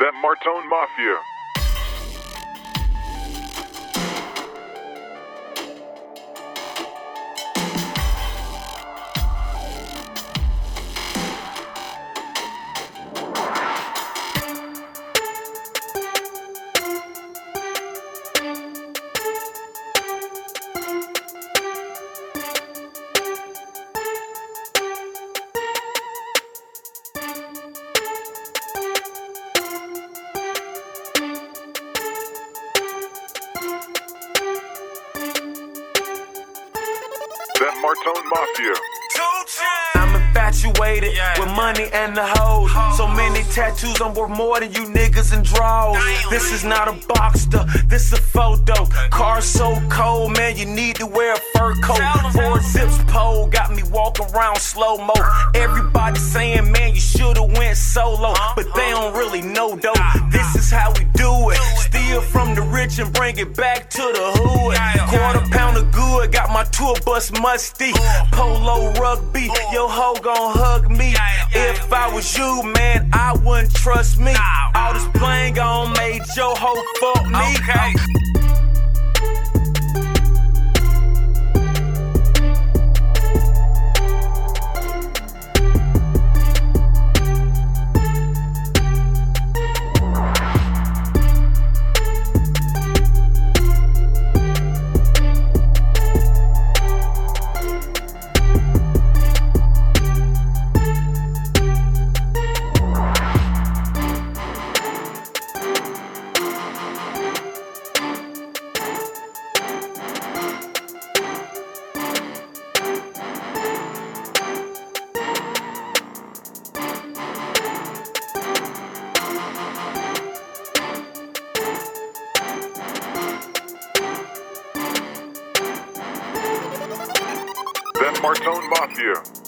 That Martone Mafia. That Martone Mafia. I'm infatuated with money and the hoes. So many tattoos, I'm worth more than you niggas and draws. This is not a boxster, this a photo. Car so cold, man, you need to wear a fur coat. Four zips pole got me walking around slow mo. Everybody saying, man, you shoulda went solo, but they don't really know though. This is how we rich and bring it back to the hood. Quarter pound of good, got my tour bus musty. Polo rugby, your hoe gon' hug me. If I was you, man, I wouldn't trust me. All this playing on made your hoe fuck me. That Martone Mafia.